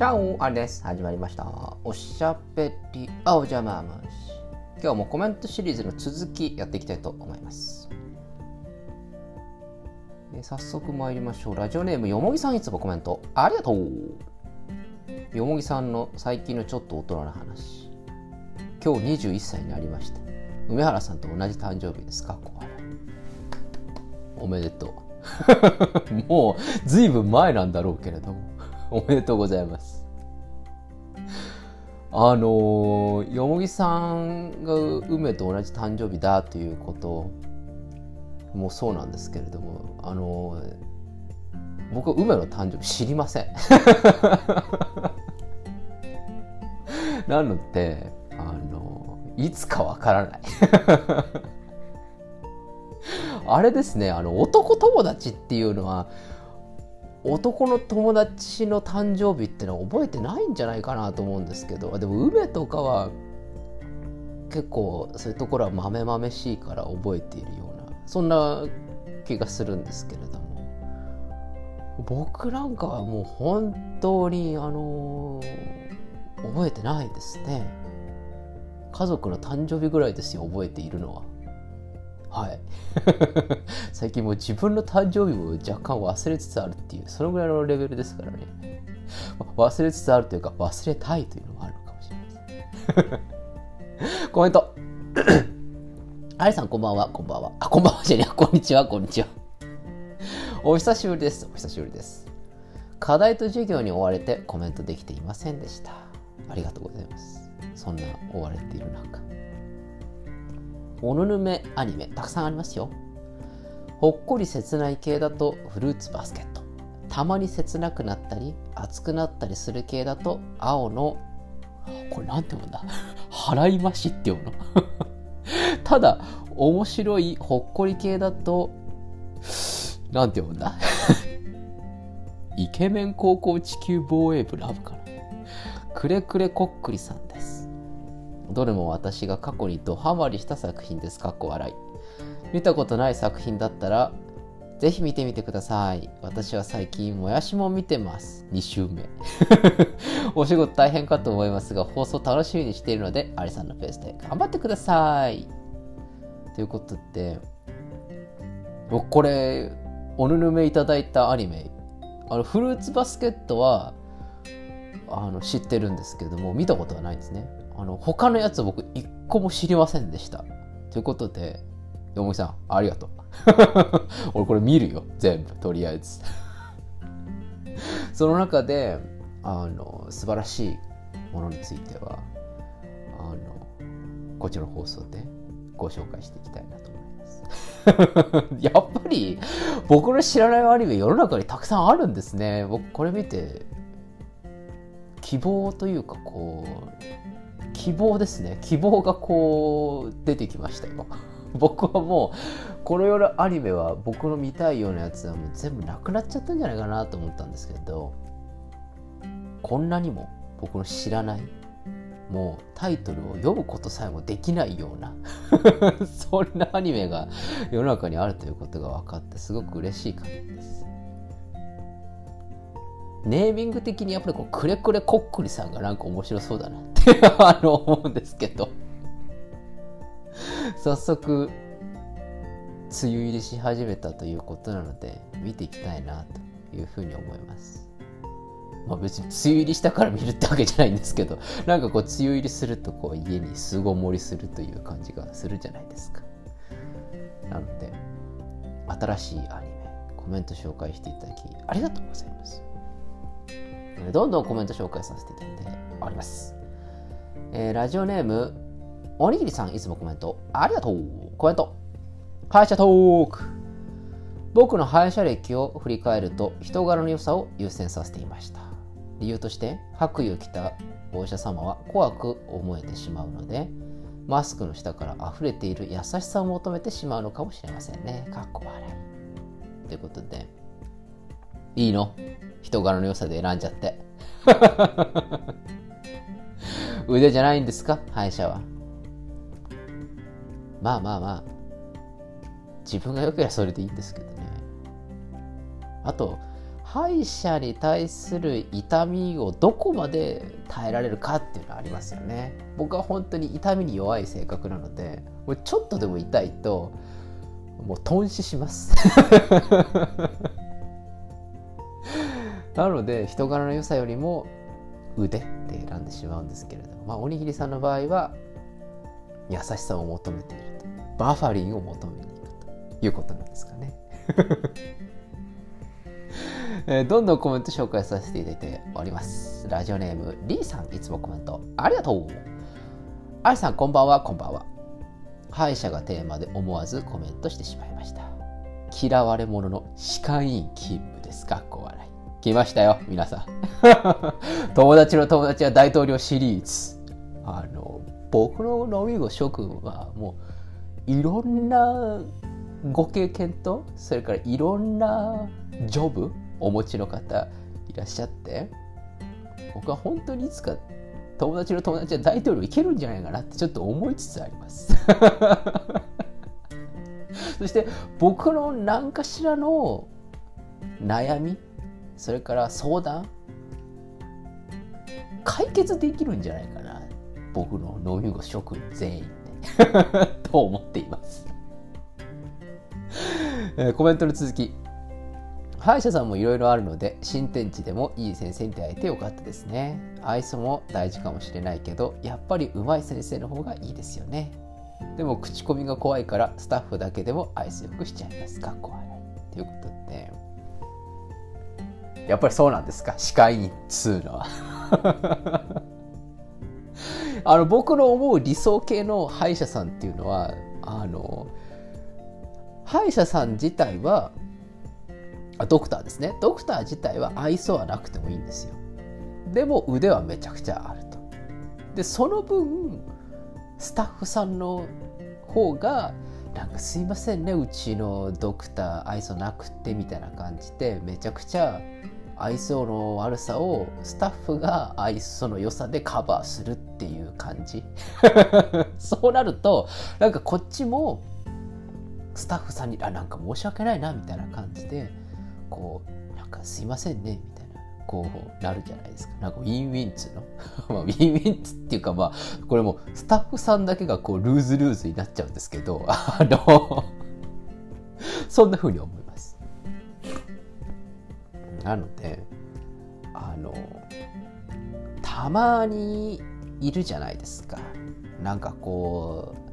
チャオあれです。始まりました。おしゃべり青じゃまむし。今日もコメントシリーズの続きやっていきたいと思います。え早速参りましょう。ラジオネームよもぎさんいつもコメントありがとう。よもぎさんの最近のちょっと大人な話。今日21歳になりました。梅原さんと同じ誕生日ですか？おめでとう。もうずいぶん前なんだろうけれどもおめでとうございます。あのよもぎさんが梅と同じ誕生日だということもそうなんですけれどもあの僕は梅の誕生日知りません。なのであのいつかわからない。あれですねあの男友達っていうのは男の友達の誕生日ってのは覚えてないんじゃないかなと思うんですけど。でも梅とかは結構そういうところは豆々しいから覚えているようなそんな気がするんですけれども。僕なんかはもう本当にあの覚えてないですね。家族の誕生日ぐらいですよ覚えているのは。はい。最近もう自分の誕生日を若干忘れつつあるっていうそのぐらいのレベルですからね。忘れつつあるというか忘れたいというのもあるのかもしれません。コメント。ありさんこんばんは。こんばんは。あこんばんは。じゃねこんにちは。こんにちは。お久しぶりです。お久しぶりです。課題と授業に追われてコメントできていませんでした。ありがとうございます。そんな追われている中。おぬぬめアニメたくさんありますよ。ほっこり切ない系だとフルーツバスケット。たまに切なくなったり熱くなったりする系だと青のこれなんて読むんだ？払い増しって読むの？ただ面白いほっこり系だとなんて読むんだ？イケメン高校地球防衛部ラブかな。くれくれこっくりさん。どれも私が過去にドハマりした作品です。かっこ笑い。見たことない作品だったら、ぜひ見てみてください。私は最近、もやしも見てます。2週目。お仕事大変かと思いますが、放送楽しみにしているので、アリさんのペースで頑張ってください。ということで、僕これ、おぬぬめいただいたアニメ、あの、フルーツバスケットは、あの知ってるんですけども見たことはないんですねあの他のやつ僕一個も知りませんでした。ということでよもぎさんありがとう。俺これ見るよ。全部。とりあえず。その中であの素晴らしいものについてはあのこっちの放送でご紹介していきたいなと思います。やっぱり僕の知らないアニメ世の中にたくさんあるんですね。僕これ見て希望というかこう希望ですね。希望がこう出てきましたよ 僕はもうこの世のアニメは僕の見たいようなやつはもう全部なくなっちゃったんじゃないかなと思ったんですけどこんなにも僕の知らないもうタイトルを読むことさえもできないような そんなアニメが世の中にあるということが分かってすごく嬉しい限りです。ネーミング的にやっぱりこうくれくれこっくりさんがなんか面白そうだなって あの思うんですけど早速梅雨入りし始めたということなので見ていきたいなというふうに思います。まあ別に梅雨入りしたから見るってわけじゃないんですけどなんかこう梅雨入りするとこう家に巣ごもりするという感じがするじゃないですか。なので新しいアニメコメント紹介していただきありがとうございます。どんどんコメント紹介させていただいております。えー、ラジオネーム、おにぎりさん、いつもコメント、ありがとう。コメント、歯医者トーク。僕の歯医者歴を振り返ると、人柄の良さを優先させていました。理由として、白衣を着たお医者様は怖く思えてしまうので、マスクの下から溢れている優しさを求めてしまうのかもしれませんね。かっこ笑い。ということで、いいの？人柄の良さで選んじゃって。腕じゃないんですか？歯医者は。まあまあまあ。自分が良ければそれでいいんですけどね。あと、歯医者に対する痛みをどこまで耐えられるかっていうのはありますよね僕は本当に痛みに弱い性格なのでもうちょっとでも痛いともう頓死しますなので人柄の良さよりも腕って選んでしまうんですけれども、まあ、おにぎりさんの場合は優しさを求めているとバファリンを求めに行くということなんですかね。えー、どんどんコメント紹介させていただいております。ラジオネーム、リーさん、いつもコメントありがとう。ありさん、こんばんは、こんばんは。歯医者がテーマで思わずコメントしてしまいました。嫌われ者の歯科医院勤務です。か？っこ笑い。来ましたよ、皆さん。友達の友達は大統領シリーズ。あの、僕の飲み子諸君はもう、いろんなご経験と、それからいろんなジョブお持ちの方いらっしゃって、僕は本当にいつか友達の友達は大統領いけるんじゃないかなってちょっと思いつつあります。そして僕の何かしらの悩みそれから相談解決できるんじゃないかな。僕の飲み子諸君全員で。と思っています。コメントの続き。歯医者さんもいろいろあるので新天地でもいい先生に出会えてよかったですね。愛想も大事かもしれないけどやっぱり上手い先生の方がいいですよね。でも口コミが怖いからスタッフだけでも愛想よくしちゃいます。か怖い。ということで。やっぱりそうなんですか？歯科医っつうのは。あの僕の思う理想系の歯医者さんっていうのはあの歯医者さん自体はドクターですね。ドクター自体は愛想はなくてもいいんですよ。でも腕はめちゃくちゃあると。でその分スタッフさんの方がなんかすいませんねうちのドクター愛想なくてみたいな感じでめちゃくちゃ愛想の悪さをスタッフが愛想の良さでカバーするっていう感じ。そうなるとなんかこっちもスタッフさんにあなんか申し訳ないなみたいな感じでこうなんかすいませんねみたいなこうなるじゃないですか。なんかウィンウィンっつうの？まウィンウィンっつっていうかまあこれもスタッフさんだけがこうルーズルーズになっちゃうんですけどあの そんな風に思いなのであのたまにいるじゃないですか。なんかこう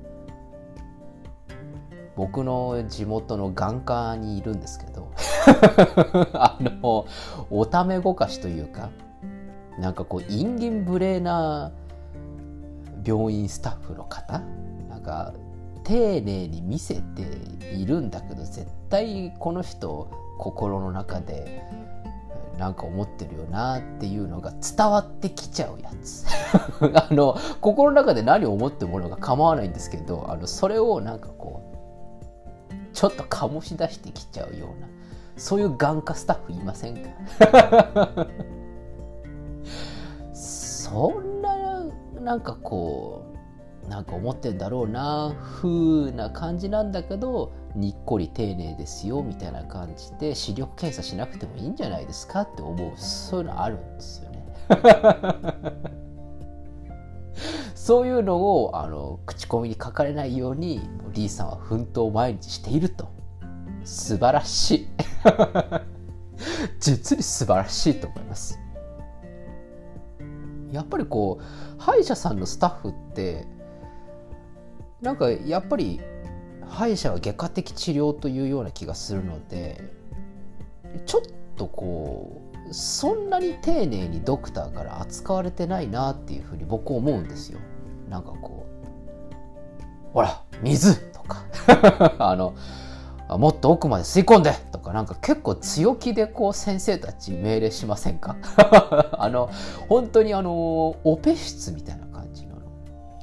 僕の地元の眼科にいるんですけど あのおためごかしというかなんかこうインギン無礼な病院スタッフの方なんか丁寧に見せているんだけど絶対この人心の中でなんか思ってるよなっていうのが伝わってきちゃうやつ。あの心の中で何を思ってもらうか構わないんですけどあのそれをなんかこうちょっと醸し出してきちゃうようなそういう眼科スタッフいませんか？そんななんかこうなんか思ってんだろうな風な感じなんだけどにっこり丁寧ですよみたいな感じで視力検査しなくてもいいんじゃないですかって思うそういうのあるんですよね。そういうのをあの口コミに書かれないようにリーさんは奮闘を毎日していると。素晴らしい。実に素晴らしいと思います。やっぱりこう歯医者さんのスタッフってなんかやっぱり歯医者は外科的治療というような気がするのでちょっとこうそんなに丁寧にドクターから扱われてないなっていうふうに僕思うんですよ。なんかこう「ほら水!」とか あの「もっと奥まで吸い込んで!」とかなんか結構強気でこう先生たち命令しませんか？あの本当にあのオペ室みたいな感じの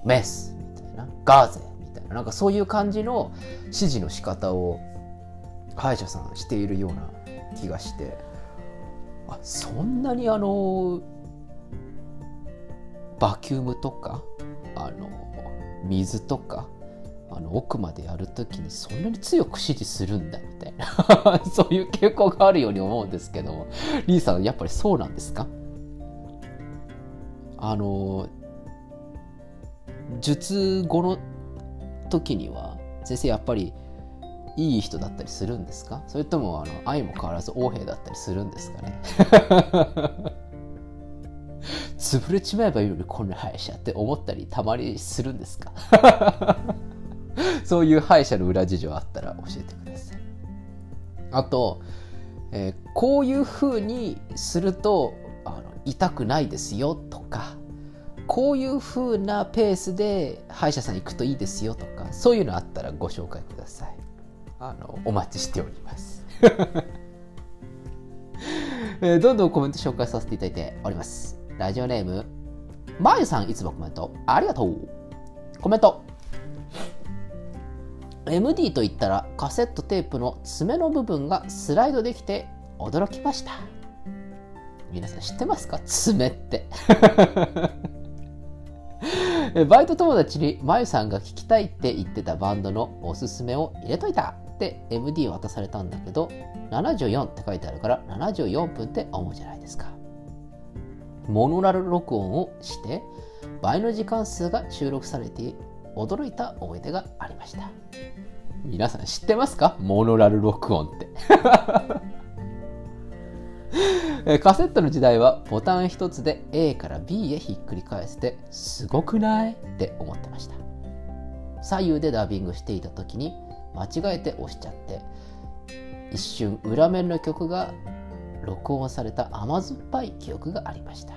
メスみたいなガーゼなんかそういう感じの指示の仕方を歯医者さんしているような気がしてあそんなにあのバキュームとかあの水とかあの奥までやるときにそんなに強く指示するんだみたいな そういう傾向があるように思うんですけども。リーさんやっぱりそうなんですか？あの術後の時には先生やっぱりいい人だったりするんですか？それともあの愛も変わらず横兵だったりするんですかね？潰れちまえばいいのにこんな歯医者って思ったりたまにするんですか？そういう歯医者の裏事情あったら教えてください。あと、えー、こういうふうにするとあの痛くないですよとかこういうふうなペースで歯医者さん行くといいですよとかそういうのあったらご紹介ください。あのお待ちしております。えー、どんどんコメント紹介させていただいております。ラジオネームまゆさんいつもコメントありがとう。コメント。MD といったらカセットテープの爪の部分がスライドできて驚きました。皆さん知ってますか？爪って。バイト友達にまゆさんが聞きたいって言ってたバンドのおすすめを入れといたって MD 渡されたんだけど74って書いてあるから74分って思うじゃないですか。モノラル録音をして倍の時間数が収録されて驚いた思い出がありました。皆さん知ってますか？モノラル録音って。カセットの時代はボタン一つで A から B へひっくり返してすごくない？って思ってました。左右でダビングしていた時に間違えて押しちゃって一瞬裏面の曲が録音された甘酸っぱい記憶がありました。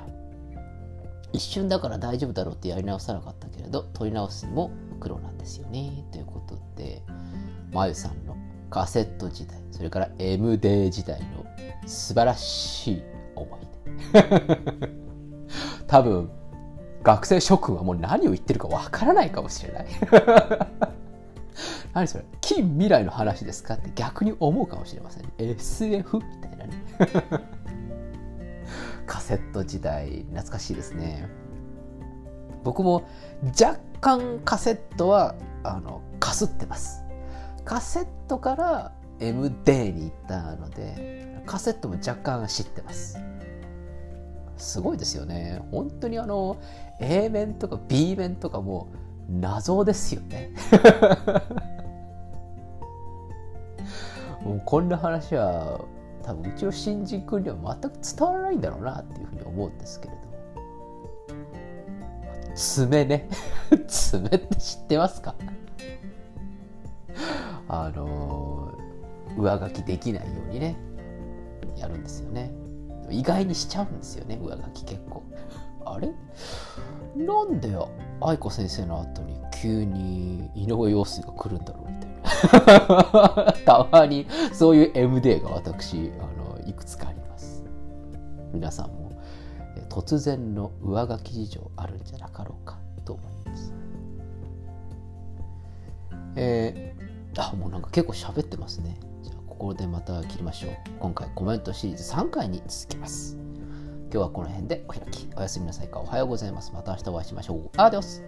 一瞬だから大丈夫だろうってやり直さなかったけれど撮り直すにも苦労なんですよね。ということでまゆさんカセット時代それから MD 時代の素晴らしい思い出。多分学生諸君はもう何を言ってるかわからないかもしれない。何それ？近未来の話ですかって逆に思うかもしれません、ね、SF みたいなね。カセット時代懐かしいですね。僕も若干カセットはあのかすってます。カセットから MD に行ったのでカセットも若干知ってます。すごいですよね。本当にあの A 面とか B 面とかも謎ですよね。もうこんな話は多分うちの新人君には全く伝わらないんだろうなっていうふうに思うんですけれど爪ね。爪って知ってますか？あの上書きできないようにねやるんですよね。意外にしちゃうんですよね上書き結構。あれ？なんで愛子先生の後に急に井上陽水が来るんだろうみたいな。たまにそういう MD が私あのいくつかあります。皆さんも突然の上書き事情あるんじゃなかろうかと思います。えー、あもうなんか結構喋ってますね。じゃあここでまた切りましょう。今回コメントシリーズ3回に続きます。今日はこの辺でお開き。おやすみなさいか。おはようございます。また明日お会いしましょう。アディオス